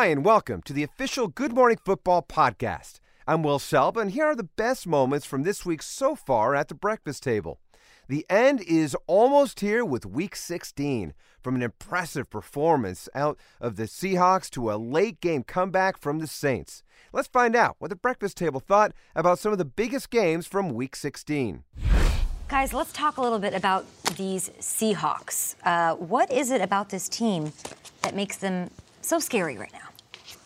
Hi, and welcome to the official Good Morning Football podcast. I'm Will Selva, and here are the best moments from this week so far at the breakfast table. The end is almost here with Week 16. From an impressive performance out of the Seahawks to a late game comeback from the Saints. Let's find out what the breakfast table thought about some of the biggest games from Week 16. Guys, let's talk a little bit about these Seahawks. Uh, what is it about this team that makes them so scary right now?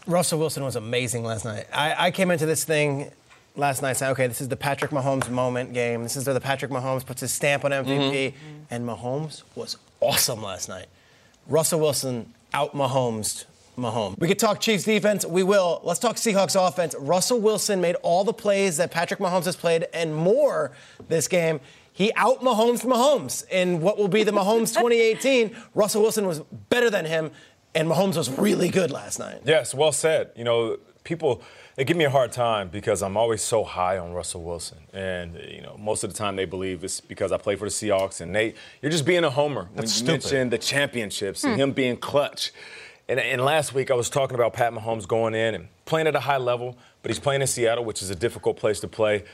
Russell Wilson was amazing last night. I, I came into this thing last night saying, okay, this is the Patrick Mahomes moment game. This is where the Patrick Mahomes puts his stamp on MVP. Mm-hmm. And Mahomes was awesome last night. Russell Wilson out Mahomes Mahomes. We could talk Chiefs defense. We will. Let's talk Seahawks offense. Russell Wilson made all the plays that Patrick Mahomes has played and more this game. He out Mahomes Mahomes in what will be the Mahomes 2018. Russell Wilson was better than him, and Mahomes was really good last night. Yes, well said. You know, people they give me a hard time because I'm always so high on Russell Wilson, and you know, most of the time they believe it's because I play for the Seahawks, and they you're just being a homer when That's you stupid. mention the championships and Hmm. him being clutch. And, and last week I was talking about Pat Mahomes going in and playing at a high level, but he's playing in Seattle, which is a difficult place to play.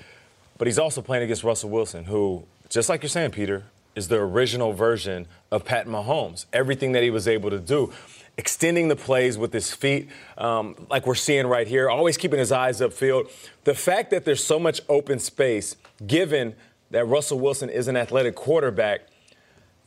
But he's also playing against Russell Wilson, who, just like you're saying, Peter, is the original version of Pat Mahomes. Everything that he was able to do, extending the plays with his feet, um, like we're seeing right here, always keeping his eyes upfield. The fact that there's so much open space, given that Russell Wilson is an athletic quarterback,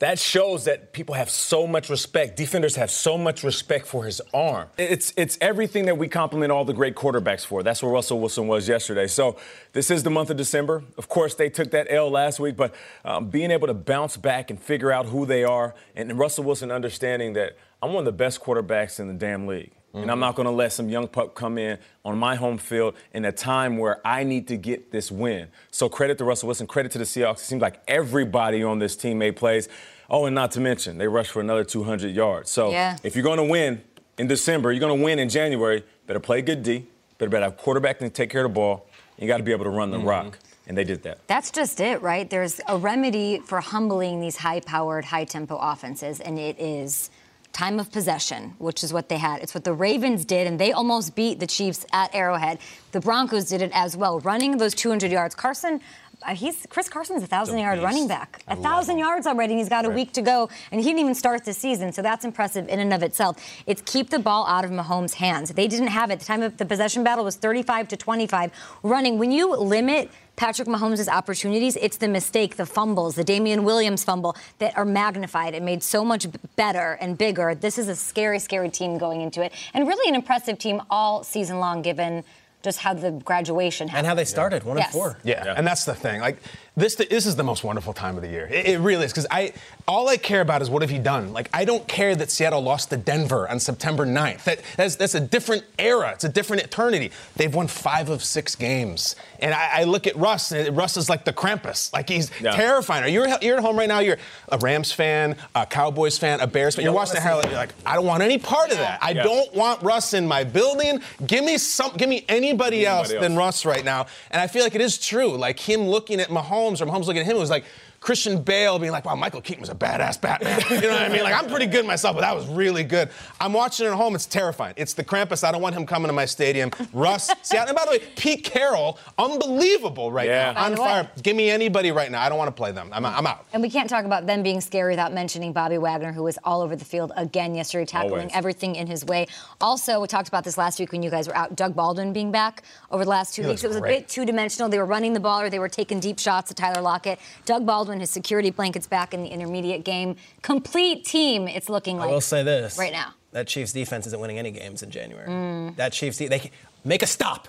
that shows that people have so much respect. Defenders have so much respect for his arm. It's it's everything that we compliment all the great quarterbacks for. That's where Russell Wilson was yesterday. So this is the month of December. Of course, they took that L last week, but um, being able to bounce back and figure out who they are, and Russell Wilson understanding that I'm one of the best quarterbacks in the damn league. And I'm not going to let some young pup come in on my home field in a time where I need to get this win. So credit to Russell Wilson, credit to the Seahawks. It seems like everybody on this team made plays. Oh, and not to mention, they rushed for another 200 yards. So Yeah. if you're going to win in December, you're going to win in January, better play good D, better, better have a quarterback that take care of the ball. You got to be able to run the mm-hmm. rock. And they did that. That's just it, right? There's a remedy for humbling these high powered, high tempo offenses, and it is time of possession, which is what they had. It's what the Ravens did, and they almost beat the Chiefs at Arrowhead. The Broncos did it as well, running those 200 yards. Carson. Uh, He's Chris Carson's a thousand yard running back. A thousand yards already, and he's got a week to go, and he didn't even start the season, so that's impressive in and of itself. It's keep the ball out of Mahomes' hands. They didn't have it. The time of the possession battle was 35 to 25 running. When you limit Patrick Mahomes' opportunities, it's the mistake, the fumbles, the Damien Williams fumble that are magnified and made so much better and bigger. This is a scary, scary team going into it, and really an impressive team all season long, given just how the graduation happened. And how they started, one Yes. and four. Yeah, and that's the thing. Like, this this is the most wonderful time of the year. It, it really is because I all I care about is what have you done. Like I don't care that Seattle lost to Denver on September 9th. That, that's that's a different era. It's a different eternity. They've won five of six games, and I, I look at Russ. And Russ is like the Krampus. Like he's Yeah. terrifying. Are you you're at home right now? You're a Rams fan, a Cowboys fan, a Bears fan. You're watching the highlight. You're like, I don't want any part of that. I Yeah. don't want Russ in my building. Give me some. Give me anybody, else, Anybody than. Russ right now. And I feel like it is true. Like him looking at Mahomes or Mahomes looking at him, it was like Christian Bale being like, wow, Michael Keaton was a badass Batman. you know what I mean? Like, I'm pretty good myself, but that was really good. I'm watching it at home. It's terrifying. It's the Krampus. I don't want him coming to my stadium. Russ, see, and by the way, Pete Carroll, unbelievable right Yeah. now. On By way. fire. Give me anybody right now. I don't want to play them. I'm, I'm out. And we can't talk about them being scary without mentioning Bobby Wagner, who was all over the field again yesterday, tackling Always. everything in his way. Also, we talked about this last week when you guys were out. Doug Baldwin being back over the last two He weeks. It was great. a bit two dimensional. They were running the ball or they were taking deep shots at Tyler Lockett. Doug Baldwin, his security blankets back in the intermediate game. Complete team, it's looking like. I will say this Right now. That Chiefs defense isn't winning any games in January. That Chiefs de- they can- make a stop.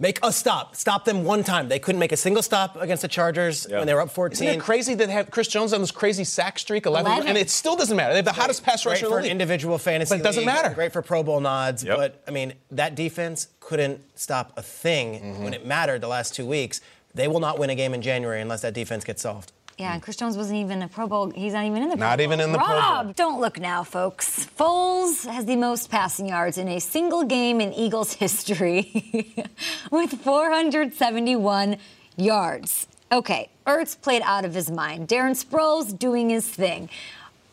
Make a stop. Stop them one time. They couldn't make a single stop against the Chargers Yeah. when they were up 14. Isn't it crazy that they have Chris Jones on this crazy sack streak, 11, 11. and it still doesn't matter. They have the hottest pass Great rusher in for the league. individual fantasy. But it doesn't league, matter. Great for Pro Bowl nods. Yep. But I mean, that defense couldn't stop a thing Mm-hmm. when it mattered the last two weeks. They will not win a game in January unless that defense gets solved. Yeah, and hmm. Chris Jones wasn't even a Pro Bowl. He's not even in the Pro Bowl. Not Bowl. even in the Pro Bowl. Don't look now, folks. Foles has the most passing yards in a single game in Eagles history with 471 yards. Okay, Ertz played out of his mind. Darren Sproles doing his thing.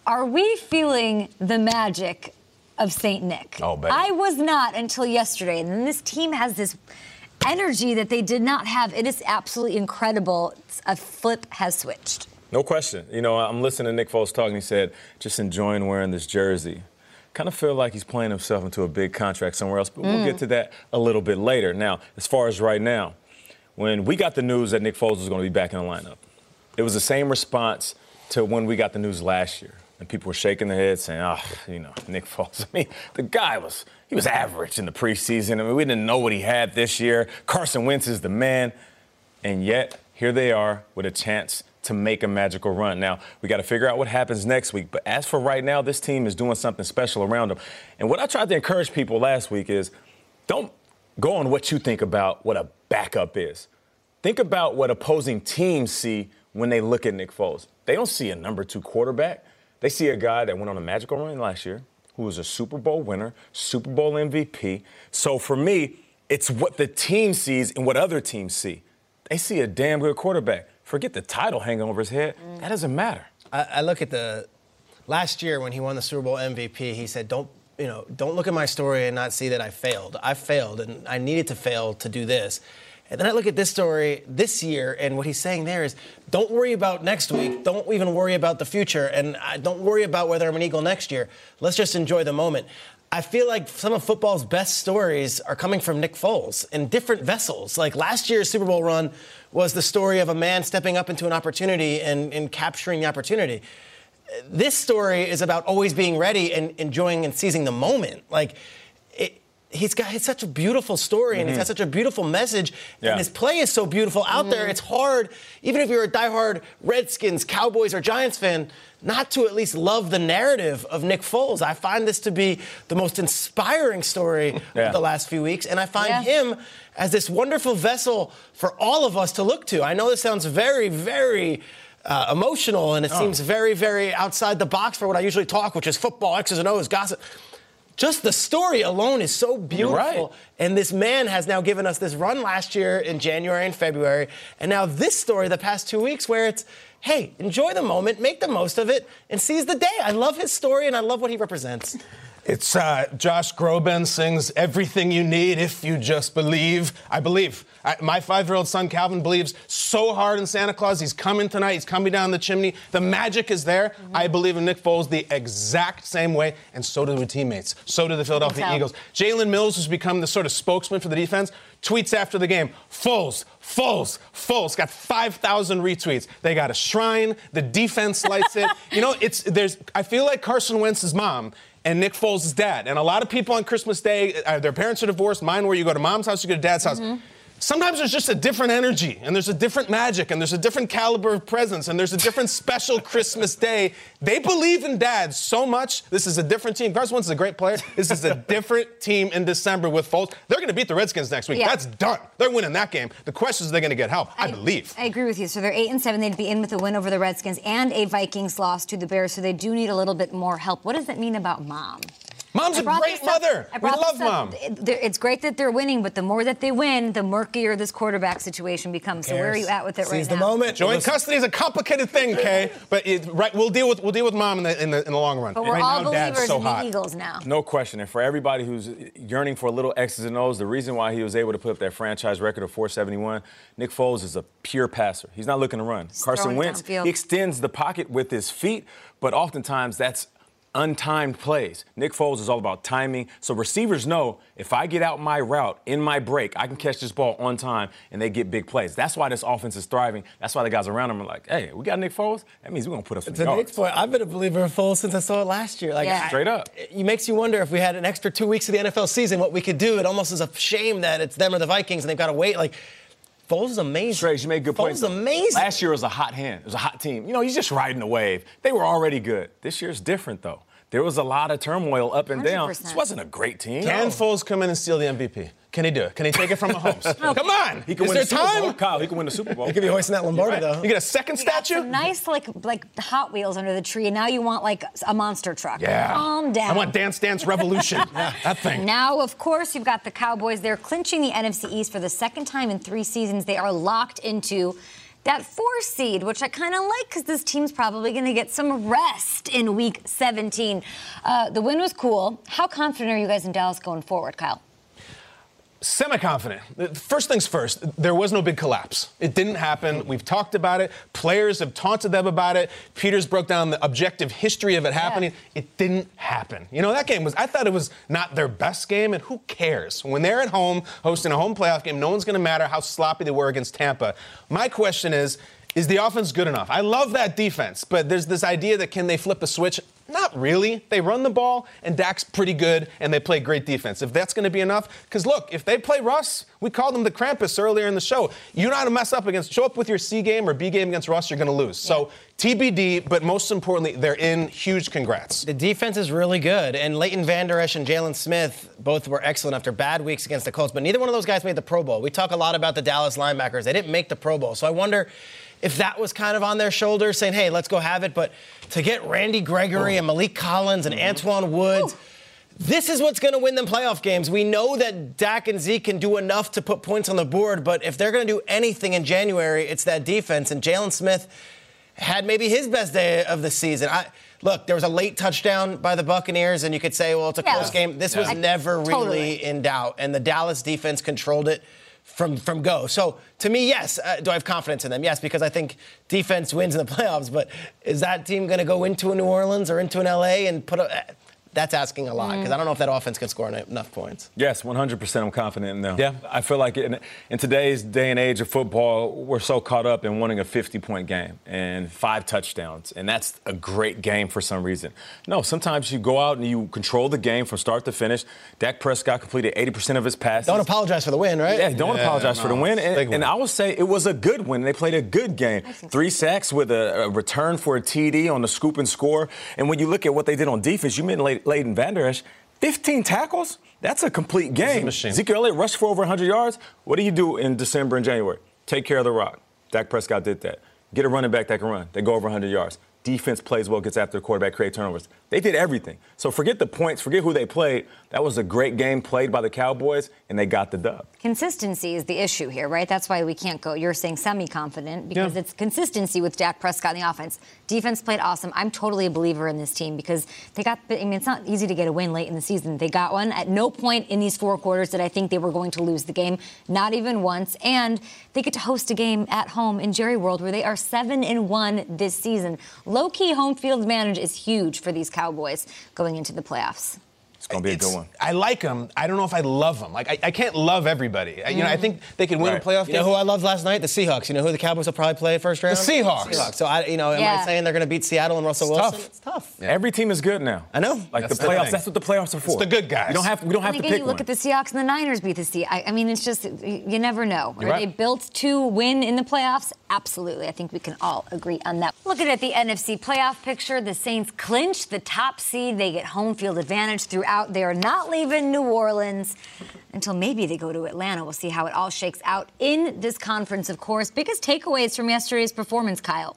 Are we feeling the magic of St. Nick? Oh, baby. I was not until yesterday. And then this team has this energy that they did not have. It is absolutely incredible. It's a flip has switched. No question. You know, I'm listening to Nick Foles talking. He said, just enjoying wearing this jersey. Kind of feel like he's playing himself into a big contract somewhere else, but we'll get mm. to that a little bit later. Now, as far as right now, when we got the news that Nick Foles was going to be back in the lineup, it was the same response to when we got the news last year. And people were shaking their heads saying, oh, you know, Nick Foles. I mean, the guy was, he was average in the preseason. I mean, we didn't know what he had this year. Carson Wentz is the man. And yet, here they are with a chance to make a magical run. Now, we got to figure out what happens next week. But as for right now, this team is doing something special around them. And what I tried to encourage people last week is don't go on what you think about what a backup is. Think about what opposing teams see when they look at Nick Foles. They don't see a number two quarterback. They see a guy that went on a magical run last year, who was a Super Bowl winner, Super Bowl MVP. So for me, it's what the team sees and what other teams see. They see a damn good quarterback. Forget the title hanging over his head. Mm. That doesn't matter. I, I look at the last year when he won the Super Bowl MVP. He said, "Don't you know? Don't look at my story and not see that I failed. I failed, and I needed to fail to do this." And then I look at this story this year, and what he's saying there is, "Don't worry about next week. Don't even worry about the future, and uh, don't worry about whether I'm an Eagle next year. Let's just enjoy the moment." I feel like some of football's best stories are coming from Nick Foles in different vessels. Like last year's Super Bowl run was the story of a man stepping up into an opportunity and, and capturing the opportunity this story is about always being ready and enjoying and seizing the moment. Like, he's got it's such a beautiful story and he's got such a beautiful message, Yeah. and his play is so beautiful out there. It's hard, even if you're a diehard Redskins, Cowboys, or Giants fan, not to at least love the narrative of Nick Foles. I find this to be the most inspiring story Yeah. of the last few weeks, and I find Yeah. him as this wonderful vessel for all of us to look to. I know this sounds very, very uh, emotional, and it Oh. seems very, very outside the box for what I usually talk, which is football, X's and O's, gossip. Just the story alone is so beautiful. right. And this man has now given us this run last year in January and February. And now this story the past two weeks where it's, hey, enjoy the moment, make the most of it, and seize the day. I love his story and I love what he represents. It's uh, Josh Groban sings "Everything You Need If You Just Believe." I believe. I, my five-year-old son Calvin believes so hard in Santa Claus. He's coming tonight. He's coming down the chimney. The magic is there. I believe in Nick Foles the exact same way, and so do the teammates. So do the Philadelphia. Eagles. Jalen Mills has become the sort of spokesman for the defense. Tweets after the game: Foles, Foles, Foles. Got 5,000 retweets. They got a shrine. The defense lights it. You know, it's there's. I feel like Carson Wentz's mom and Nick Foles' dad. And a lot of people on Christmas Day, uh, their parents are divorced. Mine, where you go to mom's house, you go to dad's house. Sometimes there's just a different energy and there's a different magic and there's a different caliber of presence and there's a different special Christmas day. They believe in dad so much. This is a different team. Carson Wentz is a great player. This is a different team in December with Foles. They're going to beat the Redskins next week. Yeah. That's done. They're winning that game. The question is, they're going to get help? I, believe. I agree with you. So they're eight and seven. They'd be in with a win over the Redskins and a Vikings loss to the Bears. So they do need a little bit more help. What does that mean about mom? Mom's a great this up- mother. I We love this mom. It's great that they're winning, but the more that they win, the murkier this quarterback situation becomes. So where are you at with it right Seize now? the moment. Joint custody is a complicated thing, Kay. But it, right, we'll deal with we'll deal with mom in the in the, in the long run. But we're right all now, Dad's believers so in hot. the Eagles now. No question. And for everybody who's yearning for a little X's and O's, the reason why he was able to put up that franchise record of 471, Nick Foles is a pure passer. He's not looking to run. Carson Wentz, downfield. he extends the pocket with his feet, but oftentimes that's untimed plays. Nick Foles is all about timing. So receivers know if I get out my route in my break, I can catch this ball on time and they get big plays. That's why this offense is thriving. That's why the guys around him are like, hey, we got Nick Foles. That means we're going to put up some To yards. Nick's point, I've been a believer in Foles since I saw it last year. Like, Yeah. Straight up. It makes you wonder if we had an extra two weeks of the NFL season, what we could do. It almost is a shame that it's them or the Vikings and they've got to wait. Like, Foles is amazing. Strays, you made good Foles points. is amazing. Last year was a hot hand. It was a hot team. You know, he's just riding the wave. They were already good. This year's different, though. There was a lot of turmoil up and down. 100%. This wasn't a great team. Can Foles come in and steal the MVP? Can he do it? Can he take it from Mahomes? Come on. He can is win there the Super Bowl. time? Kyle, he can win the Super Bowl. He could be hoisting that Lombardi, Right. though. You get a second You statue? nice like like Hot Wheels under the tree, and now you want like a monster truck. Yeah. Calm down. I want Dance Dance Revolution. That thing. Now, of course, you've got the Cowboys. They're clinching the NFC East for the second time in three seasons. They are locked into that four seed, which I kind of like because this team's probably going to get some rest in Week 17. Uh, the win was cool. How confident are you guys in Dallas going forward, Kyle? Semi-confident. First things first, there was no big collapse. It didn't happen. We've talked about it. Players have taunted them about it. Peters broke down the objective history of it happening. It didn't happen. You know, that game was, I thought it was not their best game, and who cares? When they're at home hosting a home playoff game, no one's going to matter how sloppy they were against Tampa. My question is, is the offense good enough? I love that defense, but there's this idea that can they flip a switch? Not really. They run the ball, and Dak's pretty good, and they play great defense. If that's going to be enough, because look, if they play Russ, we called them the Krampus earlier in the show. You know how to mess up against, show up with your C game or B game against Russ, you're going to lose. So TBD, but most importantly, they're in. Huge congrats. The defense is really good, and Leighton Vander Esch and Jaylon Smith both were excellent after bad weeks against the Colts, but neither one of those guys made the Pro Bowl. We talk a lot about the Dallas linebackers. They didn't make the Pro Bowl, so I wonder if that was kind of on their shoulders, saying, hey, let's go have it, but to get Randy Gregory oh. and Maliek Collins and mm-hmm. Antwaun Woods. This is what's going to win them playoff games. We know that Dak and Zeke can do enough to put points on the board, but if they're going to do anything in January, it's that defense. And Jaylon Smith had maybe his best day of the season. I, look, there was a late touchdown by the Buccaneers, and you could say, well, it's a Yeah. close game. This was Yeah. never really Totally. in doubt, and the Dallas defense controlled it from from go. So to me, yes, uh, do I have confidence in them? Yes, because I think defense wins in the playoffs. But is that team going to go into a New Orleans or into an LA and put a? That's asking a lot because mm. I don't know if that offense can score enough points. Yes, 100% I'm confident in them. Yeah. I feel like in, in today's day and age of football, we're so caught up in wanting a 50 point game and five touchdowns, and that's a great game for some reason. No, sometimes you go out and you control the game from start to finish. Dak Prescott completed 80% of his passes. Don't apologize for the win, right? Yeah, don't Yeah, apologize for the win. And, win. and I will say it was a good win. They played a good game. Three sacks with a, a return for a TD on the scoop and score. And when you look at what they did on defense, you mentioned Ley- Leighton Vander Esch. 15 tackles? That's a complete game. Ezekiel Elliott rushed for over 100 yards. What do you do in December and January? Take care of the rock. Dak Prescott did that. Get a running back that can run. They go over 100 yards. Defense plays well, gets after the quarterback, create turnovers. They did everything. So forget the points, forget who they played. That was a great game played by the Cowboys, and they got the dub. Consistency is the issue here, right? That's why we can't go. You're saying semi-confident because Yeah. it's consistency with Dak Prescott in the offense. Defense played awesome. I'm totally a believer in this team because they got. I mean, it's not easy to get a win late in the season. They got one. At no point in these four quarters did I think they were going to lose the game, not even once. And they get to host a game at home in Jerry World where they are seven and one this season. Low-key home field advantage is huge for these Cowboys going into the playoffs. It's gonna be a It's- good one. I like them. I don't know if I love them. Like I, I can't love everybody. I- You know, I think they can win Right. a playoff You know game. who I loved last night? The Seahawks. You know who the Cowboys will probably play first round? Seahawks. Seahawks. So I, you know, am Yeah. I saying they're going to beat Seattle and Russell It's Wilson? tough. It's tough. Every team is good now. I know. Like That's the the playoffs. thing. that's what the playoffs are for. the good guys. We don't have. We don't have and to again, pick you look one. at the Seahawks and the Niners beat the Seahawks. I, I mean, it's just you never know. Are You're right. they built to win in the playoffs? Absolutely. I think we can all agree on that. Looking at the NFC playoff picture, the Saints clinch the top seed. They get home field advantage throughout. They are not leaving New Orleans until maybe they go to Atlanta. We'll see how it all shakes out in this conference. Of course, biggest takeaways from yesterday's performance, Kyle.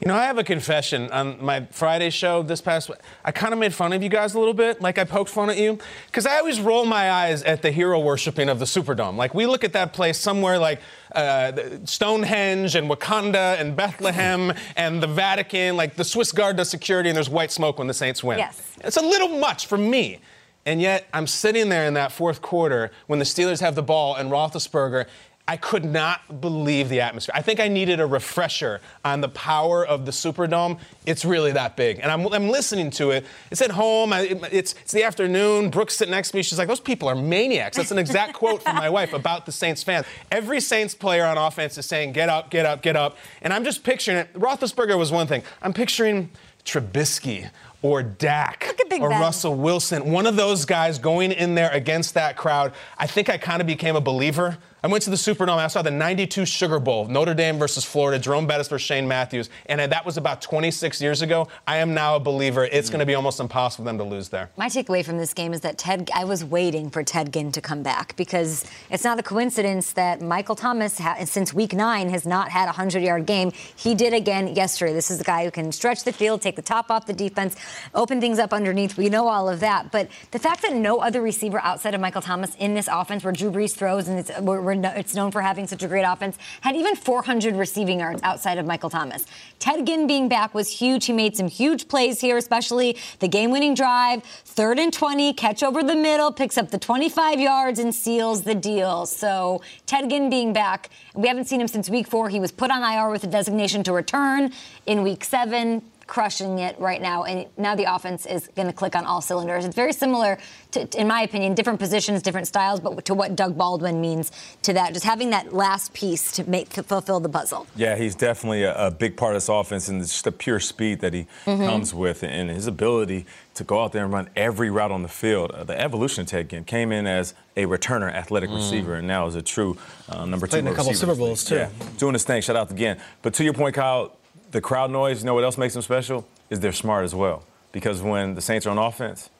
You know, I have a confession on my Friday show this past week. I kind of made fun of you guys a little bit, like I poked fun at you, because I always roll my eyes at the hero worshiping of the Superdome. Like we look at that place somewhere like uh, Stonehenge and Wakanda and Bethlehem and the Vatican, like the Swiss Guard does security, and there's white smoke when the Saints win. Yes. It's a little much for me. And yet, I'm sitting there in that fourth quarter when the Steelers have the ball and Roethlisberger. I could not believe the atmosphere. I think I needed a refresher on the power of the Superdome. It's really that big. And I'm, I'm listening to it. It's at home. I, it- it's, it's the afternoon. Brooke's sitting next to me. She's like, those people are maniacs. That's an exact quote from my wife about the Saints fans. Every Saints player on offense is saying, get up, get up, get up. And I'm just picturing it. Roethlisberger was one thing. I'm picturing Trubisky or Dak Look at Big or Ben. Russell Wilson, one of those guys going in there against that crowd. I think I kind of became a believer. I went to the Superdome. I saw the 92 Sugar Bowl, Notre Dame versus Florida, Jerome Bettis versus Shane Matthews. And that was about 26 years ago. I am now a believer. It's going to be almost impossible for them to lose there. My takeaway from this game is that Ted, I was waiting for Ted Ginn to come back because it's not a coincidence that Michael Thomas, ha- since week nine, has not had a 100 yard game. He did again yesterday. This is the guy who can stretch the field, take the top off the defense, open things up underneath. We know all of that. But the fact that no other receiver outside of Michael Thomas in this offense, where Drew Brees throws and it's, we're, no, it's known for having such a great offense, had even 400 receiving yards outside of Michael Thomas. Ted Ginn being back was huge. He made some huge plays here, especially the game winning drive, third and 20, catch over the middle, picks up the 25 yards and seals the deal. So Ted Ginn being back, we haven't seen him since week four. He was put on IR with a designation to return in week seven. Crushing it right now, and now the offense is going to click on all cylinders. It's very similar, to, in my opinion, different positions, different styles, but to what Doug Baldwin means to that. Just having that last piece to make to fulfill the puzzle. Yeah, he's definitely a, a big part of this offense and just the pure speed that he Mm-hmm. comes with and his ability to go out there and run every route on the field. Uh, the evolution of Ted Ginn came in as a returner, athletic receiver, and now is a true uh, number two Played in a couple. Super Bowls, too. Yeah, doing his thing. Shout out to Ginn. But to your point, Kyle, the crowd noise, you know what else makes them special? Is they're smart as well. Because when the Saints are on offense,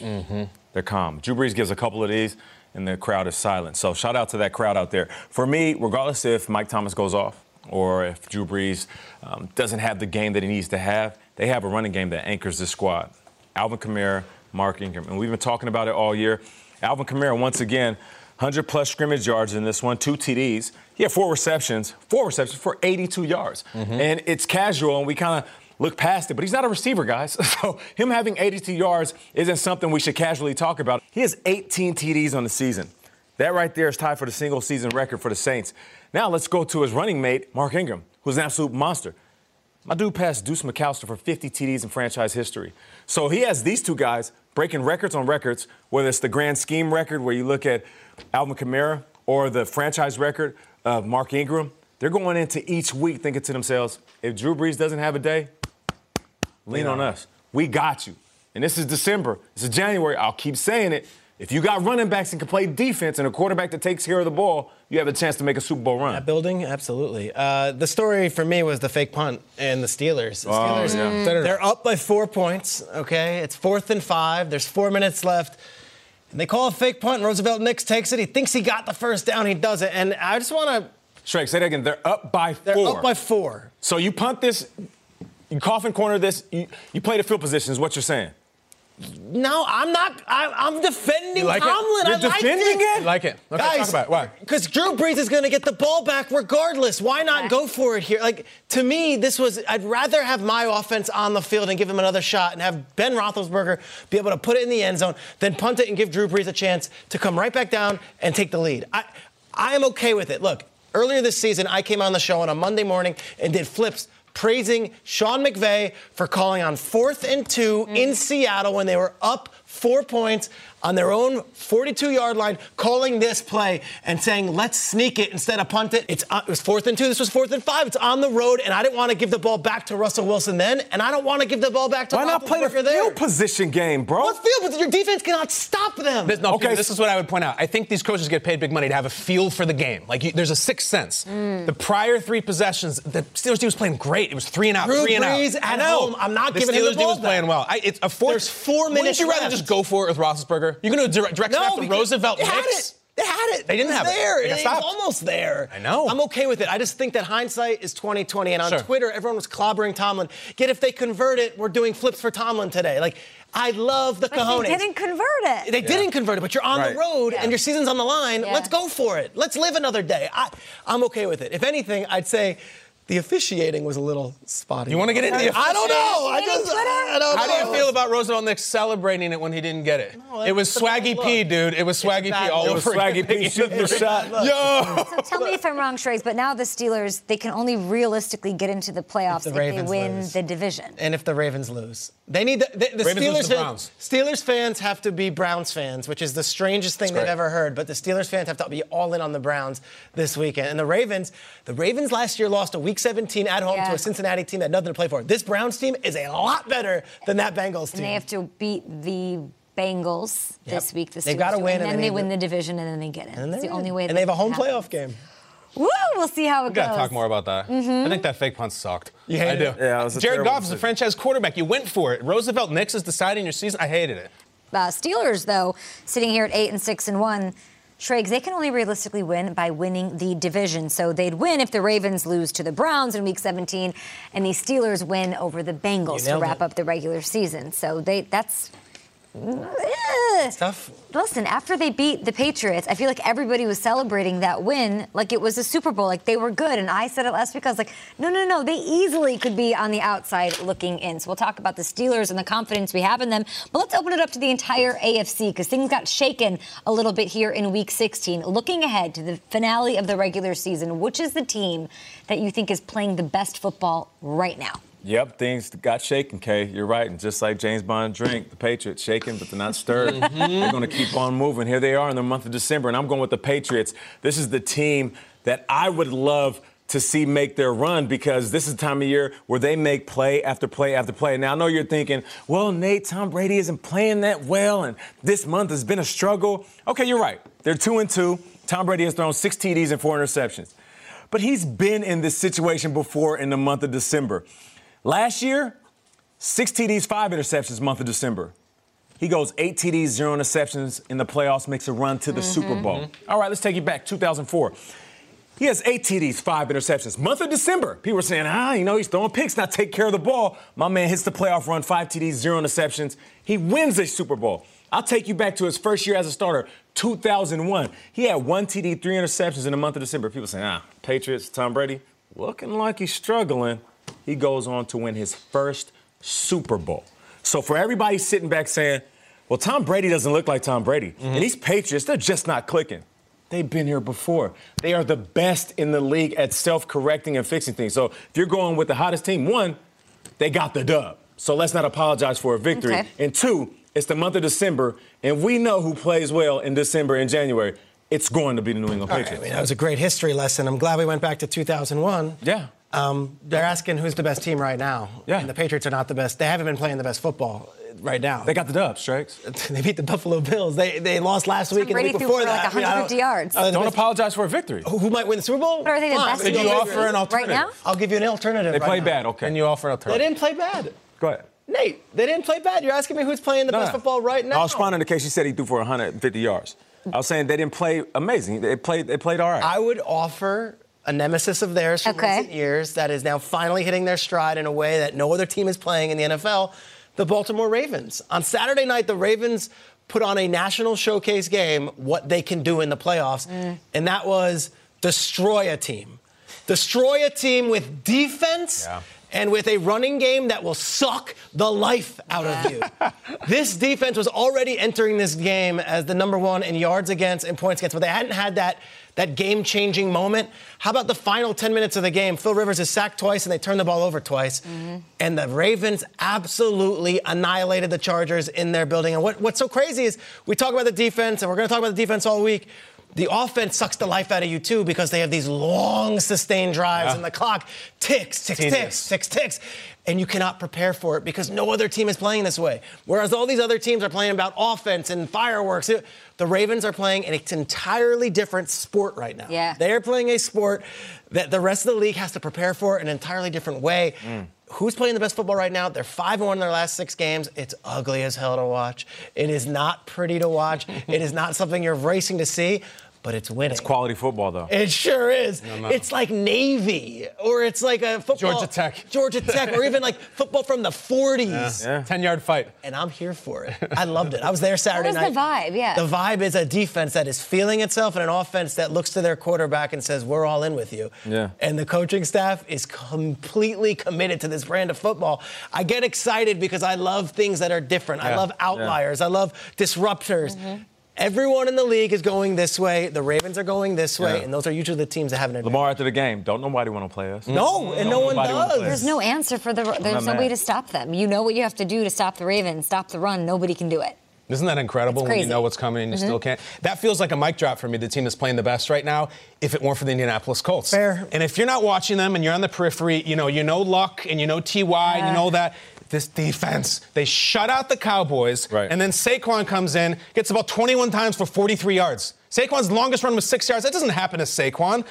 they're calm. Drew Brees gives a couple of these, and the crowd is silent. So shout out to that crowd out there. For me, regardless if Mike Thomas goes off or if Drew Brees um, doesn't have the game that he needs to have, they have a running game that anchors this squad. Alvin Kamara, Mark Ingram, and we've been talking about it all year. Alvin Kamara, once again, 100 plus scrimmage yards in this one, two TDs. He had four receptions, four receptions for 82 yards. Mm-hmm. And it's casual, and we kind of look past it, but he's not a receiver, guys. So him having 82 yards isn't something we should casually talk about. He has 18 TDs on the season. That right there is tied for the single season record for the Saints. Now let's go to his running mate, Mark Ingram, who's an absolute monster. My dude passed Deuce McAllister for 50 TDs in franchise history. So he has these two guys breaking records on records, whether it's the grand scheme record where you look at Alvin Kamara or the franchise record of Mark Ingram. They're going into each week thinking to themselves, if Drew Brees doesn't have a day, lean on us. We got you. And this is December. This is January. I'll keep saying it. If you got running backs and can play defense and a quarterback that takes care of the ball, you have a chance to make a Super Bowl run. That building, absolutely. Uh, the story for me was the fake punt and the Steelers. The Oh, Steelers, yeah. they're up by four points. Okay, it's fourth and five. There's four minutes left. And they call a fake punt. Roosevelt Nix takes it. He thinks he got the first down. He does it. And I just want to. Shrek, say that again. They're up by They're four. up by four. So you punt this, you coffin corner this, you, you play the field position, is what you're saying. No, I'm not. I, I'm defending You like it? Tomlin. You're I like defending it. it? Like it. Okay, Guys, talk about it. Why? Because Drew Brees is going to get the ball back regardless. Why not go for it here? Like to me, this was. I'd rather have my offense on the field and give him another shot, and have Ben Roethlisberger be able to put it in the end zone, than punt it and give Drew Brees a chance to come right back down and take the lead. I, I am okay with it. Look, earlier this season, I came on the show on a Monday morning and did flips praising Sean McVay for calling on fourth and two in mm. Seattle when they were up four points on their own 42 yard line, calling this play and saying, let's sneak it instead of punt it. It's, uh, it was fourth and two. This was fourth and five. It's on the road, and I didn't want to give the ball back to Russell Wilson then, and I don't want to give the ball back to Why not play the Roethlisberger field there. position game, bro? What field? But your defense cannot stop them. This, no, Okay. okay, this is what I would point out. I think these coaches get paid big money to have a feel for the game. Like, you, there's a sixth sense. Mm. The prior three possessions, the Steelers D was playing great. It was three and out, Drew three and Brees out. at I know. home. I'm not the giving him the Steelers D ball was playing well. I, it's a four, There's four minutes Wouldn't you rather left. just go for it with Roethlisberger? You're going to direct, direct snap to because Roosevelt they had Nix? it. They had it. They didn't was have it. They got It stopped. was almost there. I know. I'm okay with it. I just think that hindsight is 2020. And on Sure. Twitter, everyone was clobbering Tomlin. Get if they convert it, we're doing flips for Tomlin today. Like, I love the But cojones. they didn't convert it. They didn't convert it, but you're on Right. the road Yeah. and your season's on the line. Yeah. Let's go for it. Let's live another day. I, I'm okay with it. If anything, I'd say the officiating was a little spotty. You want to get into the I don't know. I just, I don't How do you feel about Roosevelt Nix celebrating it when he didn't get it? No, it was that's a bad Swaggy. P, dude. It was Swaggy P all look. It was Swaggy. P shooting the shot. Yo! So tell me if I'm wrong, Shregs, but now the Steelers, they can only realistically get into the playoffs the if, they Ravens win lose. the division. And if the Ravens lose, they need the, the, the Steelers. the fan- Browns. Steelers fans have to be Browns fans, which is the strangest thing they've ever heard. But the Steelers fans have to be all in on the Browns this weekend. And the Ravens, the Ravens last year lost a Week 17 at home Yeah. to a Cincinnati team that had nothing to play for. This Browns team is a lot better than that Bengals team. And they have to beat the Bengals this week. The They've gotta win and and then they they win the division, and then they get in. and It's the they're only way. And they have a home happens. playoff game. Woo! We'll see how it We goes. gotta talk more about that. I think that fake punt sucked. You I do. it? Yeah, it was a Jared Goff is the franchise quarterback. You went for it. Roosevelt Nix is deciding your season. I hated it. Uh, Steelers, though, sitting here at eight and six and one. Shregs, they can only realistically win by winning the division. So they'd win if the Ravens lose to the Browns in Week 17, and the Steelers win over the Bengals to wrap it. up the regular season. So they that's. Eh. Tough. Listen, after they beat the Patriots, I feel like everybody was celebrating that win like it was a Super Bowl, like they were good. And I said it last week. I was like, no, no, no, they easily could be on the outside looking in. So we'll talk about the Steelers and the confidence we have in them. But let's open it up to the entire AFC because things got shaken a little bit here in Week 16. Looking ahead to the finale of the regular season, which is the team that you think is playing the best football right now? Yep, things got shaken, Kay. You're right. And just like James Bond drink, the Patriots shaken, but they're not stirred. Mm-hmm. they're going to keep on moving. Here they are in the month of December, and I'm going with the Patriots. This is the team that I would love to see make their run because this is the time of year where they make play after play after play. Now, I know you're thinking, well, Nate, Tom Brady isn't playing that well, and this month has been a struggle. Okay, you're right. They're two and two. Tom Brady has thrown six TDs and four interceptions. But he's been in this situation before in the month of December. Last year, six TDs, five interceptions, month of December. He goes eight TDs, zero interceptions in the playoffs, makes a run to the Super Bowl. All right, let's take you back, 2004. He has eight TDs, five interceptions. Month of December, people were saying, ah, you know, he's throwing picks, not take care of the ball. My man hits the playoff run, five TDs, zero interceptions. He wins a Super Bowl. I'll take you back to his first year as a starter, 2001. He had one TD, three interceptions in the month of December. People saying, ah, Patriots, Tom Brady, looking like he's struggling. He goes on to win his first Super Bowl. So for everybody sitting back saying, well, Tom Brady doesn't look like Tom Brady, and these Patriots, they're just not clicking. They've been here before. They are the best in the league at self correcting and fixing things. So if you're going with the hottest team, one, they got the dub. So let's not apologize for a victory. Okay. And two, it's the month of December, and we know who plays well in December and January. It's going to be the New England All right, I Patriots. mean, that was a great history lesson. I'm glad we went back to 2001. Yeah. Um, they're asking who's the best team right now. Yeah. And the Patriots are not the best. They haven't been playing the best football right now. They got the dub, Strikes. they beat the Buffalo Bills. They they lost last week and the week threw before for, like, that. I mean, I 150 don't- yards. Uh, Don't apologize for a victory. Who who might win the Super Bowl? But are they the Fine, best but Did you I'll offer give an you- alternative? right now? I'll give you an alternative. They right play now. bad, okay. And you offer an alternative. They didn't play bad. Go ahead. Nate, they didn't play bad. You're asking me who's playing the No, best no. football right now. I was responding to case you said he threw for 150 yards. I was saying they didn't play amazing. They played. They played all right. I would offer a nemesis of theirs from Okay. recent years that is now finally hitting their stride in a way that no other team is playing in the NFL, the Baltimore Ravens. On Saturday night, the Ravens put on a national showcase game, what they can do in the playoffs, mm. and that was destroy a team. Destroy a team with defense. Yeah. And with a running game that will suck the life out of you. this defense was already entering this game as the number one in yards against and points against, but they hadn't had that that game-changing moment. How about the final 10 minutes of the game? Phil Rivers is sacked twice and they turn the ball over twice. Mm-hmm. And the Ravens absolutely annihilated the Chargers in their building. And what, what's so crazy is we talk about the defense, and we're going to talk about the defense all week. The offense sucks the life out of you too because they have these long sustained drives Yeah. and the clock ticks, ticks, Tedious. ticks, ticks, ticks. And you cannot prepare for it because no other team is playing this way. Whereas all these other teams are playing about offense and fireworks. The Ravens are playing an entirely different sport right now. Yeah. They are playing a sport that the rest of the league has to prepare for in an entirely different way. Mm. Who's playing the best football right now? They're 5 and 1 in their last six games. It's ugly as hell to watch. It is not pretty to watch. it is not something you're racing to see, but it's winning. It's quality football, though. It sure is. It's like Navy, or it's like a football. Georgia Tech. Georgia Tech, or even like football from the 40s. Yeah. 10 yard fight. And I'm here for it. I loved it. I was there Saturday was night. the vibe? Yeah. The vibe is a defense that is feeling itself and an offense that looks to their quarterback and says, We're all in with you. Yeah. And the coaching staff is completely committed to this brand of football. I get excited because I love things that are different. I love outliers. I love disruptors. Mm-hmm. Everyone in the league is going this way. The Ravens are going this way, Yeah. and those are usually the teams that have an advantage. Lamar after the game, don't nobody want to play us. No, and no Don't one does. There's no answer for the. There's no way to stop them. You know what you have to do to stop the Ravens, stop the run. Nobody can do it. Isn't that incredible when you know what's coming and you mm-hmm. still can't? That feels like a mic drop for me. The team that's playing the best right now. If it weren't for the Indianapolis Colts, Fair. And if you're not watching them and you're on the periphery, you know you know Luck and you know Ty and you know that this defense they shut out the Cowboys, Right. and then Saquon comes in, gets about 21 times for 43 yards. Saquon's longest run was six yards. That doesn't happen to Saquon.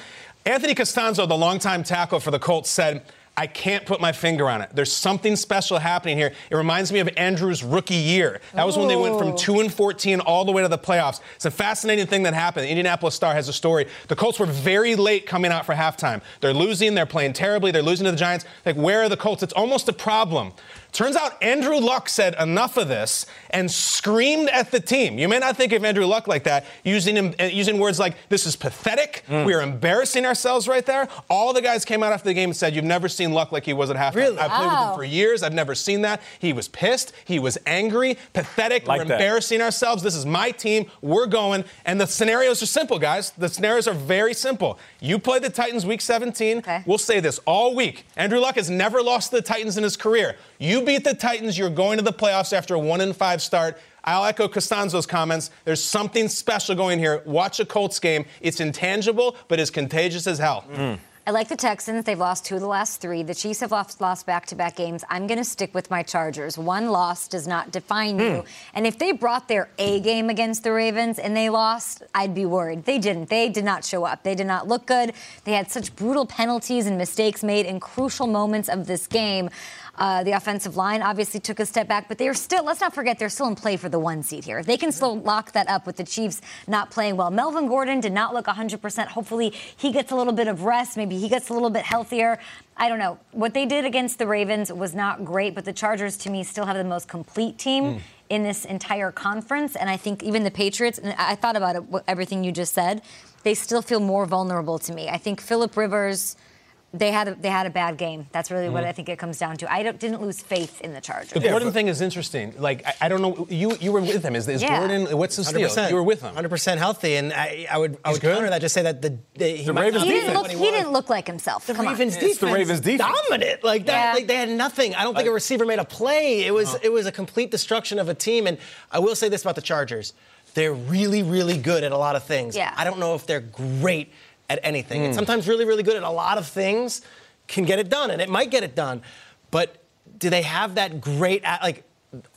Anthony Castonzo, the longtime tackle for the Colts, said. I can't put my finger on it. There's something special happening here. It reminds me of Andrew's rookie year. That was when they went from 2 and 14 all the way to the playoffs. It's a fascinating thing that happened. The Indianapolis Star has a story. The Colts were very late coming out for halftime. They're losing, they're playing terribly, they're losing to the Giants. Like, where are the Colts? It's almost a problem. Turns out Andrew Luck said enough of this and screamed at the team. You may not think of Andrew Luck like that, using him, uh, using words like "This is pathetic. We are embarrassing ourselves right there." All the guys came out after the game and said, "You've never seen Luck like he was at halftime. Really? I've played with him for years. I've never seen that. He was pissed. He was angry, pathetic. Like We're that. embarrassing ourselves. This is my team. We're going. And the scenarios are simple, guys. The scenarios are very simple. You play the Titans week 17. Okay. We'll say this all week. Andrew Luck has never lost to the Titans in his career. You beat the Titans, you're going to the playoffs after a one and five start. I'll echo Castonzo's comments. There's something special going here. Watch a Colts game. It's intangible, but it's contagious as hell. Mm. I like the Texans. They've lost two of the last three. The Chiefs have lost, lost back-to-back games. I'm going to stick with my Chargers. One loss does not define you. Hmm. And if they brought their A game against the Ravens and they lost, I'd be worried. They didn't. They did not show up. They did not look good. They had such brutal penalties and mistakes made in crucial moments of this game. Uh, the offensive line obviously took a step back, but they are still, let's not forget, they're still in play for the one seed here. They can still lock that up with the Chiefs not playing well. Melvin Gordon did not look 100%. Hopefully, he gets a little bit of rest. Maybe he gets a little bit healthier. I don't know. What they did against the Ravens was not great, but the Chargers, to me, still have the most complete team. In this entire conference, and I think even the Patriots, and I thought about it, everything you just said, they still feel more vulnerable to me. I think Philip Rivers, they had a, they had a bad game. That's really what mm-hmm. I think it comes down to. I don't, didn't lose faith in the Chargers. The Gordon thing is interesting. Like I, I don't know. You you were with him. Is, is Yeah. Gordon? What's his deal? You were with him. 100% healthy, and I, I would I He's would good? counter that. Just say that the, the, he The Ravens not he didn't look. he He didn't look like himself. The Come Ravens on. defense, It's the Ravens defense. dominant. Like that, Yeah. like they had nothing. I don't think a receiver made a play. It was uh-huh. it was a complete destruction of a team. And I will say this about the Chargers: they're really, really good at a lot of things. Yeah. I don't know if they're great at anything. And hmm. sometimes really, really good at a lot of things can get it done, and it might get it done. But do they have that great like?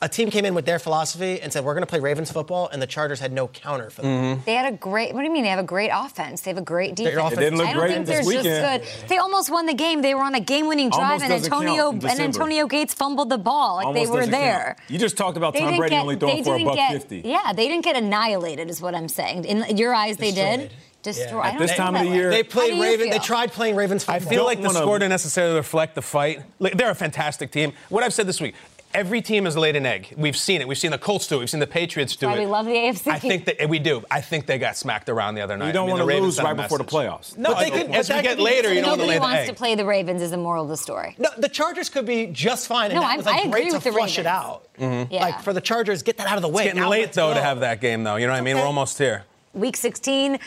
A team came in with their philosophy and said, "We're going to play Ravens football," and the Chargers had no counter for them. Mm-hmm. They had a great. What do you mean? They have a great offense. They have a great defense. Their offense- didn't look I don't great think this they're weekend. just good. They almost won the game. They were on a game-winning drive, and Antonio and Antonio Gates fumbled the ball. Like Almost they were doesn't count. there. You just talked about They Tom Brady get- only throwing for a buck get- fifty. Yeah, they didn't get annihilated, is what I'm saying. In your eyes, they did. Destroyed. Destroy. Yeah. At this time of the year- They played do you They tried playing Ravens football. I feel like the score didn't necessarily reflect the fight. Like, they're a fantastic team. What I've said this week. Every team has laid an egg. We've seen it. We've seen the Colts do it. We've seen the Patriots do Why it. we love the AFC. I think that we do. I think they got smacked around the other night. You don't I mean, want to lose right before the playoffs. No, But they they could, could- as we get later, you don't Nobody wants egg. to play the Ravens. Is the moral of the story. No, the Chargers could be just fine, and No, that I'm- was like I agree great to the flush it Ravens. out. Mm-hmm. Yeah. Like for the Chargers, get that out of the way. It's getting Now late though to have that game though. You know what I mean? Okay. We're almost here. Week 16,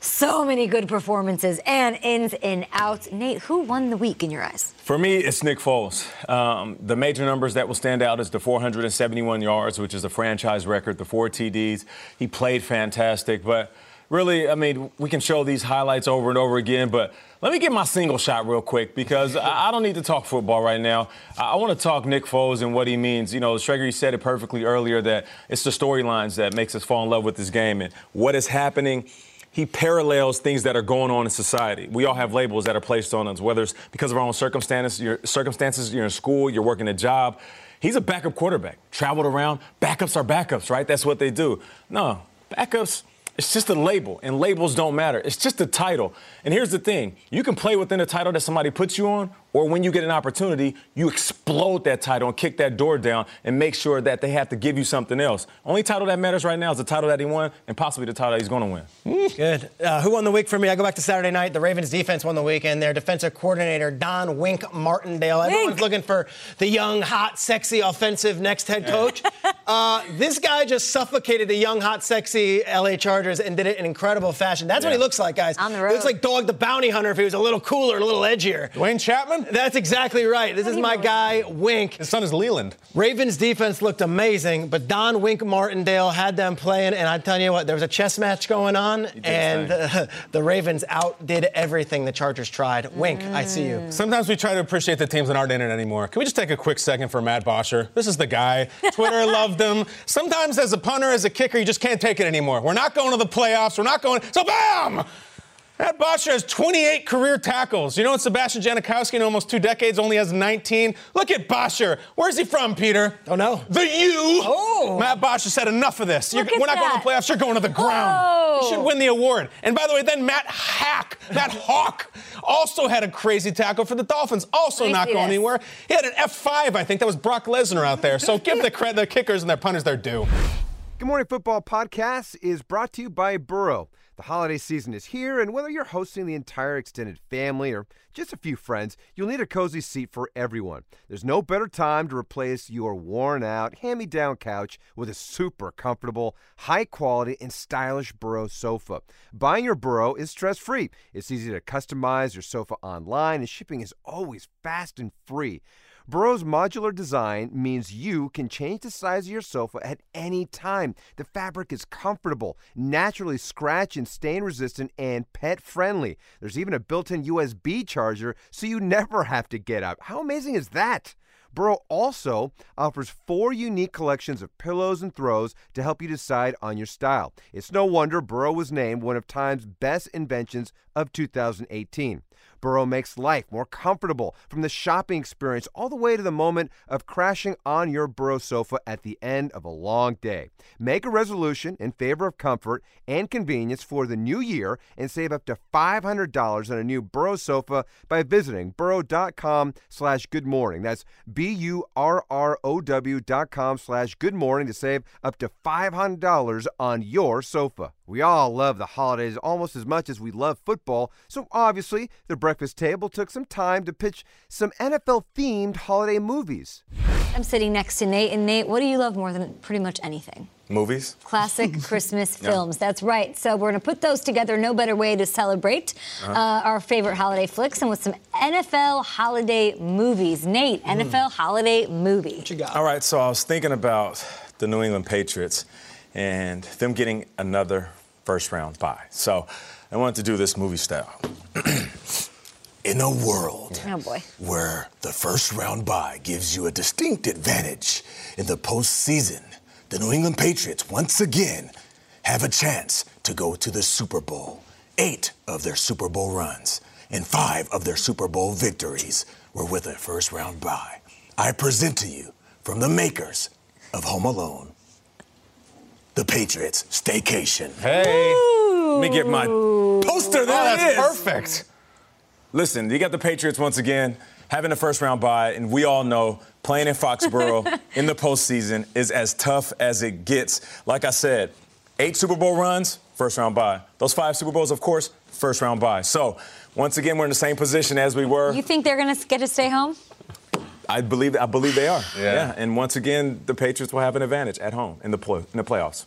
so many good performances and ins and outs. Nate, who won the week in your eyes? For me, it's Nick Foles. Um, the major numbers that will stand out is the 471 yards, which is a franchise record, the four TDs. He played fantastic, but really, I mean, we can show these highlights over and over again, but let me get my single shot real quick because I, don't need to talk football right now. I, want to talk Nick Foles and what he means. You know, Schrager, you said it perfectly earlier that it's the storylines that makes us fall in love with this game and what is happening he parallels things that are going on in society. We all have labels that are placed on us, whether it's because of our own circumstances, your circumstances, you're in school, you're working a job. He's a backup quarterback, traveled around. Backups are backups, right? That's what they do. No, backups it's just a label, and labels don't matter. It's just a title. And here's the thing you can play within a title that somebody puts you on, or when you get an opportunity, you explode that title and kick that door down and make sure that they have to give you something else. Only title that matters right now is the title that he won and possibly the title that he's going to win. Good. Uh, who won the week for me? I go back to Saturday night. The Ravens defense won the week, and their defensive coordinator, Don Wink Martindale. Wink. Everyone's looking for the young, hot, sexy, offensive next head coach. uh, this guy just suffocated the young, hot, sexy LA Chargers and did it in incredible fashion. That's what he looks like, guys. On the He looks like Dog the Bounty Hunter if he was a little cooler, a little edgier. Duane Chapman? That's exactly right. This is my guy, Wink. His son is Leland. Ravens defense looked amazing, but Don Wink Martindale had them playing, and I tell you what, there was a chess match going on, and uh, the Ravens outdid everything the Chargers tried. Wink, I see you. Sometimes we try to appreciate the teams that aren't in it anymore. Can we just take a quick second for Matt Bosher? This is the guy. Twitter loved him. Sometimes as a punter, as a kicker, you just can't take it anymore. We're not going to the playoffs. We're not going. So bam! Matt Bosher has 28 career tackles. You know what? Sebastian Janikowski in almost two decades only has 19. Look at Bosher. Where's he from, Peter? Oh, no. The U. Oh. Matt Bosher said enough of this. Look You're- at we're not going to the playoffs. You're going to the ground. Oh. You should win the award. And by the way, then Matt Hack, Matt Haack, also had a crazy tackle for the Dolphins. Also not going this. anywhere. He had an F5, I think. That was Brock Lesnar out there. So give the credit, the kickers and their punters their due. Good Morning Football podcast is brought to you by Burrow. The holiday season is here, and whether you're hosting the entire extended family or just a few friends, you'll need a cozy seat for everyone. There's no better time to replace your worn out, hand me down couch with a super comfortable, high quality, and stylish Burrow sofa. Buying your Burrow is stress free. It's easy to customize your sofa online, and shipping is always fast and free. Burrow's modular design means you can change the size of your sofa at any time. The fabric is comfortable, naturally scratch and stain resistant, and pet friendly. There's even a built in USB charger so you never have to get up. How amazing is that? Burrow also offers four unique collections of pillows and throws to help you decide on your style. It's no wonder Burrow was named one of Time's best inventions of 2018. Burrow makes life more comfortable from the shopping experience all the way to the moment of crashing on your Burrow sofa at the end of a long day. Make a resolution in favor of comfort and convenience for the new year and save up to $500 on a new Burrow sofa by visiting burrow.com slash good morning. That's B-U-R-R-O-W dot com slash good morning to save up to $500 on your sofa. We all love the holidays almost as much as we love football, so obviously the breakfast table took some time to pitch some NFL-themed holiday movies. I'm sitting next to Nate, and Nate, what do you love more than pretty much anything? Movies? Classic Christmas films. That's right. So we're going to put those together. No better way to celebrate uh, our favorite holiday flicks and with some NFL holiday movies. Nate, NFL holiday movie. What you got? All right, so I was thinking about the New England Patriots and them getting another first round bye. So I wanted to do this movie style. In a world Oh boy. where the first round bye gives you a distinct advantage in the postseason, the New England Patriots once again have a chance to go to the Super Bowl. Eight of their Super Bowl runs and five of their Super Bowl victories were with a first round bye. I present to you from the makers of Home Alone, the Patriots Staycation. Hey, let me get my poster. Oh, there Oh, that's is. perfect. Listen, you got the Patriots once again having a first round bye, and we all know playing in Foxborough in the postseason is as tough as it gets. Like I said, eight Super Bowl runs, first round bye. Those five Super Bowls, of course, first round bye. So once again, we're in the same position as we were. You think they're going to get to stay home? I believe I believe they are. Yeah. And once again, the Patriots will have an advantage at home in the play, in the playoffs.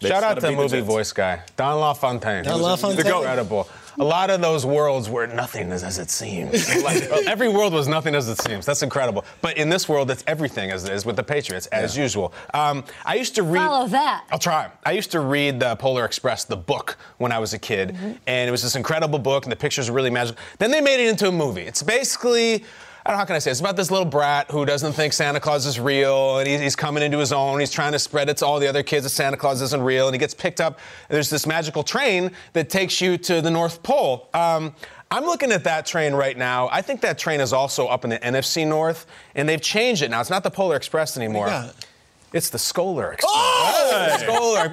They Shout out gotta the beat the movie Jets. voice guy, Don LaFontaine. Don He was LaFontaine. Incredible. A lot of those worlds were nothing is as it seems. like, every world was nothing as it seems. That's incredible. But in this world, it's everything as it is with the Patriots, as usual. Um, I used to read. Follow that. I'll try. I used to read the Polar Express, the book, when I was a kid, Mm-hmm. and it was this incredible book, and the pictures were really magical. Then they made it into a movie. It's basically. I don't know, how can I say? it? It's about this little brat who doesn't think Santa Claus is real, and he's, he's coming into his own. He's trying to spread it to all the other kids that Santa Claus isn't real, and he gets picked up. There's this magical train that takes you to the North Pole. Um, I'm looking at that train right now. I think that train is also up in the NFC North, and they've changed it now. It's not the Polar Express anymore. got? It's the Scholar Express. Scholar.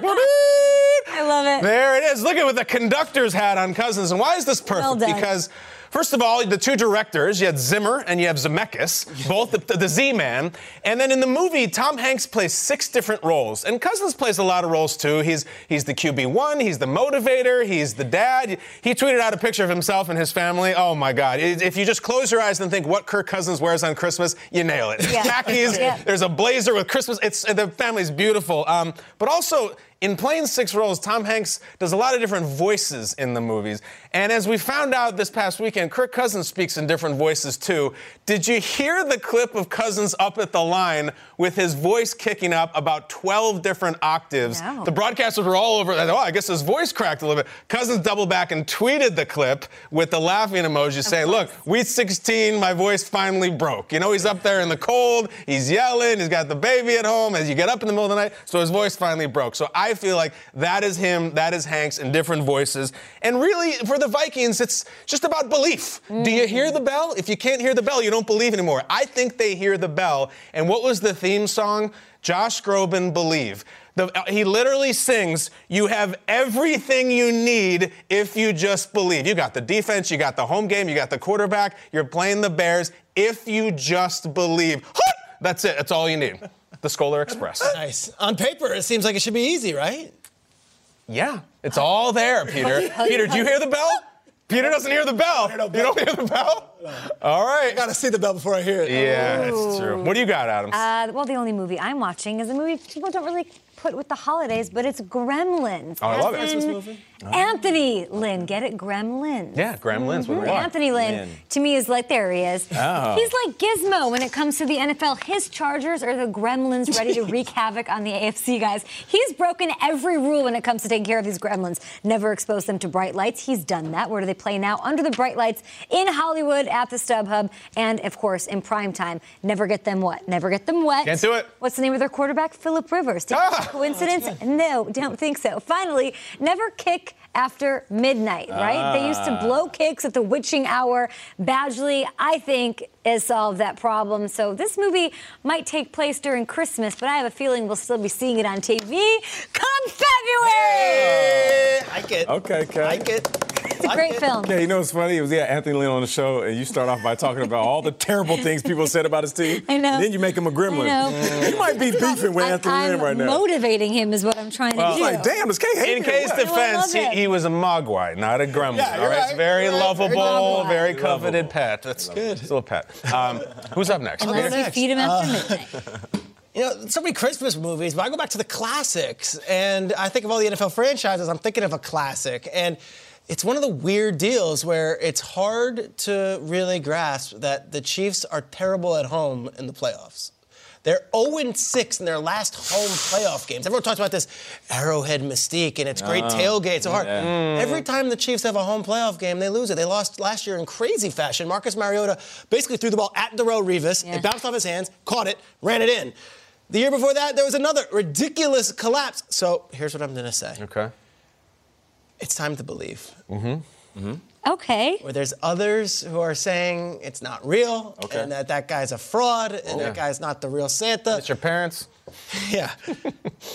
I love it. There it is. Look at with the conductor's hat on Cousins. And why is this perfect? Well done. because First of all, the two directors, you had Zimmer and you have Zemeckis, both the, the Z-Man. And then in the movie, Tom Hanks plays six different roles. And Cousins plays a lot of roles too. He's, he's the QB1, he's the motivator, he's the dad. He tweeted out a picture of himself and his family. Oh my God. If you just close your eyes and think what Kirk Cousins wears on Christmas, you nail it. Yeah. Khakis, Yeah. there's a blazer with Christmas. It's, the family's beautiful. Um, but also, in playing six roles, Tom Hanks does a lot of different voices in the movies. And as we found out this past weekend, Kirk Cousins speaks in different voices too. Did you hear the clip of Cousins up at the line with his voice kicking up about 12 different octaves? No. The broadcasters were all over. Oh, I guess his voice cracked a little bit. Cousins doubled back and tweeted the clip with the laughing emoji saying, Look, week 16, my voice finally broke. You know, he's up there in the cold, he's yelling, he's got the baby at home as you get up in the middle of the night, so his voice finally broke. So I feel like that is him, that is Hanks in different voices. And really, for the Vikings, it's just about belief. Do you hear the bell? If you can't hear the bell, you don't believe anymore. I think they hear the bell. And what was the theme song? Josh Groban, Believe. The, uh, he literally sings, You have everything you need if you just believe. You got the defense, you got the home game, you got the quarterback, you're playing the Bears. If you just believe. That's it, that's all you need. The Scholar Express. Nice. On paper, it seems like it should be easy, right? Yeah, it's all there, Peter. Peter, do you hear the bell? Peter doesn't hear the bell. You don't hear the bell? All right. I gotta see the bell before I hear it. Yeah, that's true. What do you got, Adam? Uh, well, the only movie I'm watching is a movie people don't really put with the holidays, but it's Gremlins. Oh, I love it. Christmas movie? Anthony Lynn, get it? Gremlins. yeah, Gremlins. We? Anthony Lynn, Lynn. to me, is like, there he is. Oh. He's like Gizmo when it comes to the NFL. His Chargers are the gremlins ready to wreak havoc on the AFC guys. He's broken every rule when it comes to taking care of these gremlins. Never expose them to bright lights. He's done that. Where do they play now? Under the bright lights in Hollywood at the StubHub. And, of course, in prime time. Never get them what? Never get them wet. Can't do it. What's the name of their quarterback? Philip Rivers. Ah! coincidence? No, don't think so. Finally, never kick after midnight, right? They used to ah. blow kicks at the witching hour. Badgley, I think, has solved that problem. So this movie might take place during Christmas, but I have a feeling we'll still be seeing it on TV come February. Like it. Okay, okay. Like it. It's a great film. Yeah, you know what's funny? It was yeah, Anthony Lynn on the show, and you start off by talking about all the terrible things people said about his team. I know. Then you make him a gremlin. I know. You might be beefing with I'm, Anthony I'm Lynn right now. motivating him is what I'm trying to It's do. like, damn, this K hate In me. case What? defense, he, he was a mogwai, not a gremlin. Yeah, all you're right, right, it's very you're right. lovable, Mogwai. very coveted pet. That's good. Still a pet. Um, who's up next? Unless Peter? you feed him after midnight. You know, so many Christmas movies, but I go back to the classics, and I think of all the NFL franchises. I'm thinking of a classic, and it's one of the weird deals where it's hard to really grasp that the Chiefs are terrible at home in the playoffs. They're 0-6 in their last home playoff games. Everyone talks about this Arrowhead mystique and it's great oh, tailgates. So hard. Mm. Every time the Chiefs have a home playoff game, they lose it. They lost last year in crazy fashion. Marcus Mariota basically threw the ball at Darrelle Revis. Yeah. It bounced off his hands, caught it, ran it in. The year before that, there was another ridiculous collapse. So here's what I'm going to say. Okay. It's time to believe. Mm-hmm. Mm-hmm. Okay. Where there's others who are saying it's not real Okay. and that that guy's a fraud and that guy's not the real Santa. It's your parents. yeah.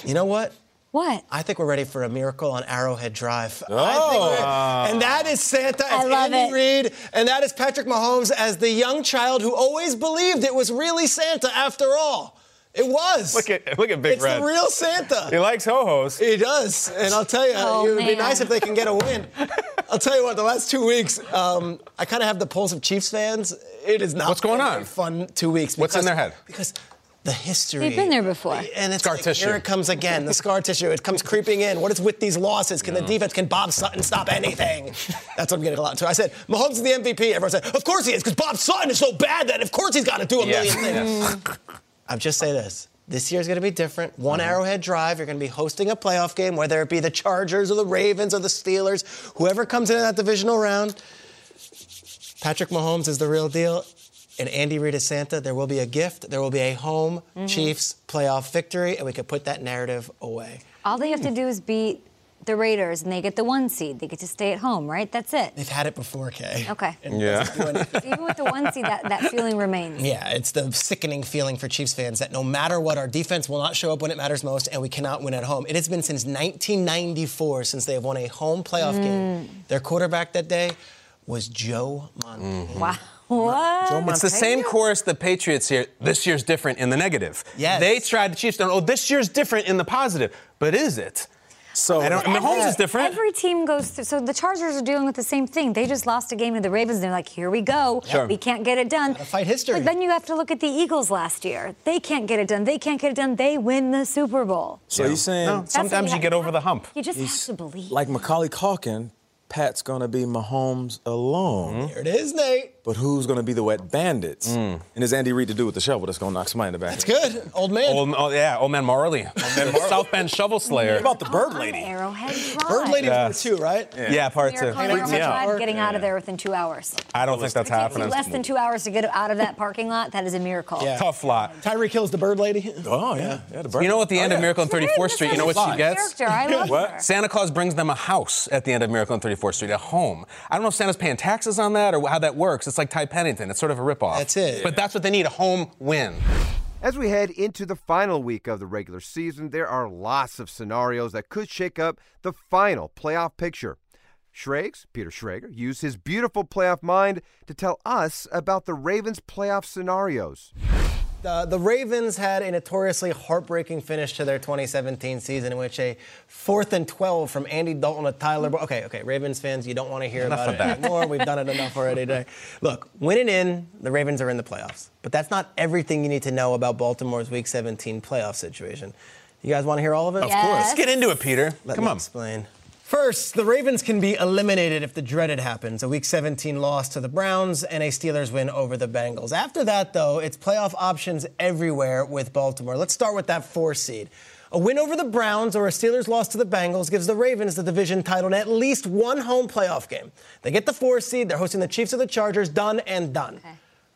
you know what? What? I think we're ready for a miracle on Arrowhead Drive. I think oh. we're- and that is Santa as I love Andy it. Reid, and that is Patrick Mahomes as the young child who always believed it was really Santa after all. It was. Look at look at Big it's Red. the real Santa. he likes ho hos. He does, and I'll tell you, Oh, it would be nice if they can get a win. I'll tell you what, the last two weeks, um, I kind of have the pulse of Chiefs fans. It is not What's going been on? very Fun two weeks. What's in their head? Because the history. They've been there before. And it's Scar like, tissue. here it comes again, the scar tissue. It comes creeping in. What is with these losses? Can the defense, can Bob Sutton stop anything? That's what I'm getting a lot to. I said, Mahomes is the MVP. Everyone said, of course he is, because Bob Sutton is so bad that of course he's got to do a Yes. million things. I'll just say this. This year's going to be different. One Uh-huh. Arrowhead Drive, you're going to be hosting a playoff game, whether it be the Chargers or the Ravens or the Steelers, whoever comes in that divisional round. Patrick Mahomes is the real deal, and Andy Reid is Santa. There will be a gift. There will be a home Chiefs playoff victory, and we can put that narrative away. All they have to do is beat the Raiders, and they get the one seed. They get to stay at home, right? That's it. They've had it before, Kay. Okay. Yeah. Even with the one seed, that, that feeling remains. Yeah, it's the sickening feeling for Chiefs fans that no matter what, our defense will not show up when it matters most, and we cannot win at home. It has been since 1994 since they have won a home playoff Mm. game. Their quarterback that day was Joe Montana. Wow. What? Joe It's the same chorus the Patriots here. This year's different in the negative. Yes. They tried the Chiefs. Don't. Oh, this year's different in the positive. But is it? So I don't, Mahomes is different. Every team goes through. So the Chargers are dealing with the same thing. They just lost a game to the Ravens. And they're like, here we go. Sure. We can't get it done. Gotta fight history. But then you have to look at the Eagles last year. They can't get it done. They can't get it done. They win the Super Bowl. So you're saying No, sometimes ha- you get over the hump. You just have to believe. like Macaulay Culkin, Pat's gonna be Mahomes alone, Here it is, Nate. But who's gonna be the wet bandits? Mm. And is Andy Reid to do with the shovel that's gonna knock somebody in the back? It's good. Old man. Old, oh, yeah, old man Marley. Old man Marley. South Bend Shovel Slayer. What about the Bird Lady? Arrowhead Drive. Bird Lady Yeah. was two, right? Yeah, part two. Miracle on Arrowhead out. Drive, getting out of there within two hours. I don't think that's It takes you happening. less than two hours to get out of that parking lot. That is a miracle. Yeah. Tough lot. Tyreek Hill's the Bird Lady. Oh yeah, yeah. The bird. You know, at the oh, end Oh, of. Miracle on 34th Street, you know what she gets? Character. I love What? her. Santa Claus brings them a house at the end of Miracle on 34th Street, a home. I don't know if Santa's paying taxes on that or how that works. It's like Ty Pennington. It's sort of a ripoff. That's it. But that's what they need a home win. As we head into the final week of the regular season, there are lots of scenarios that could shake up the final playoff picture. Schrags, Peter Schrager, used his beautiful playoff mind to tell us about the Ravens' playoff scenarios. The, the Ravens had a notoriously heartbreaking finish to their 2017 season in which a fourth and 12 from Andy Dalton to Tyler. Bo- okay, okay, Ravens fans, you don't want to hear Enough about of it that. anymore. We've done it enough already today. Look, winning in, the Ravens are in the playoffs. But that's not everything you need to know about Baltimore's Week 17 playoff situation. You guys want to hear all of it? Of course. Let's get into it, Peter. Let Come me on. explain. First, the Ravens can be eliminated if the dreaded happens a Week 17 loss to the Browns and a Steelers win over the Bengals. After that, though, it's playoff options everywhere with Baltimore. Let's start with that four seed. A win over the Browns or a Steelers loss to the Bengals gives the Ravens the division title in at least one home playoff game. They get the four seed, they're hosting the Chiefs or the Chargers, done and done.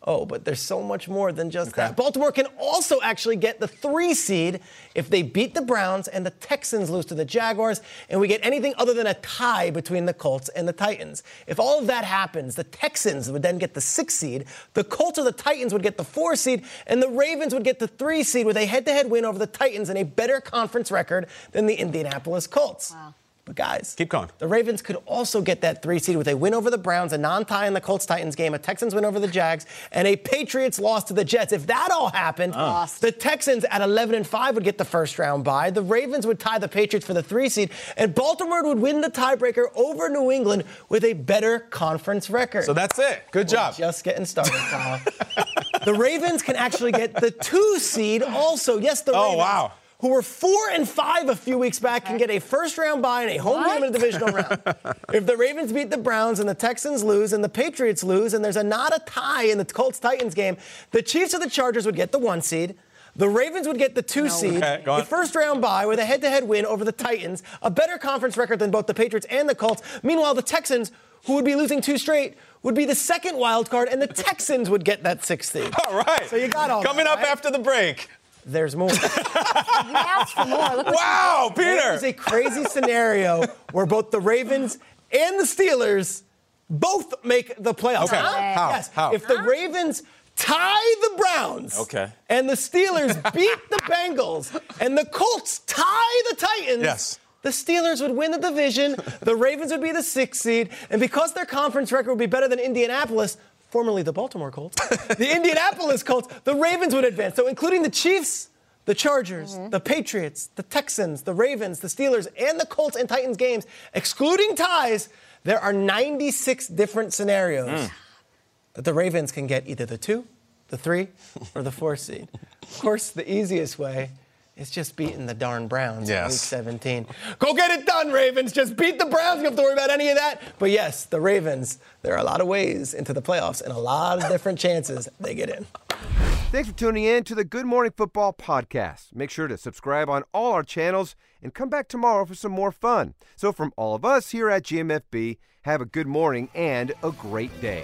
Oh, but there's so much more than just that. Baltimore can also actually get the three seed if they beat the Browns and the Texans lose to the Jaguars, and we get anything other than a tie between the Colts and the Titans. If all of that happens, the Texans would then get the six seed, the Colts or the Titans would get the four seed, and the Ravens would get the three seed with a head to head win over the Titans and a better conference record than the Indianapolis Colts. Wow. But guys, Keep going. The Ravens could also get that three seed with a win over the Browns, a non-tie in the Colts Titans game, a Texans win over the Jags, and a Patriots loss to the Jets. If that all happened, ah. Lost. the Texans at 11 and 5 would get the first round bye. The Ravens would tie the Patriots for the three seed, and Baltimore would win the tiebreaker over New England with a better conference record. So that's it. Good job. Just getting started, Kyle. the Ravens can actually get the two seed also. Yes, the Oh, Ravens, wow. Who were four and five a few weeks back can get a first round bye and a home game in the divisional round. If the Ravens beat the Browns and the Texans lose and the Patriots lose and there's a not a tie in the Colts Titans game, the Chiefs or the Chargers would get the one seed. The Ravens would get the two seed, Okay, the first round bye with a head to head win over the Titans, a better conference record than both the Patriots and the Colts. Meanwhile, the Texans, who would be losing two straight, would be the second wild card, and the Texans would get that sixth seed. All right. So you got all Coming that, up right? after the break. There's more. You asked for more. Look what Wow, There's Peter. a crazy scenario where both the Ravens and the Steelers both make the playoffs. Okay. Huh? How? Yes. How? If the Ravens tie the Browns Okay. and the Steelers beat the Bengals and the Colts tie the Titans. Yes. The Steelers would win the division, the Ravens would be the sixth seed, and because their conference record would be better than Indianapolis, formerly the Baltimore Colts, the Indianapolis Colts, the Ravens would advance. So, including the Chiefs, the Chargers, mm-hmm. the Patriots, the Texans, the Ravens, the Steelers, and the Colts and Titans games, excluding ties, there are 96 different scenarios mm. that the Ravens can get either the two, the three or the four seed? Of course, the easiest way is just beating the darn Browns in Yes. week 17. Go get it done, Ravens. Just beat the Browns. You don't have to worry about any of that. But yes, the Ravens, there are a lot of ways into the playoffs and a lot of different chances they get in. Thanks for tuning in to the Good Morning Football podcast. Make sure to subscribe on all our channels and come back tomorrow for some more fun. So, from all of us here at GMFB, have a good morning and a great day.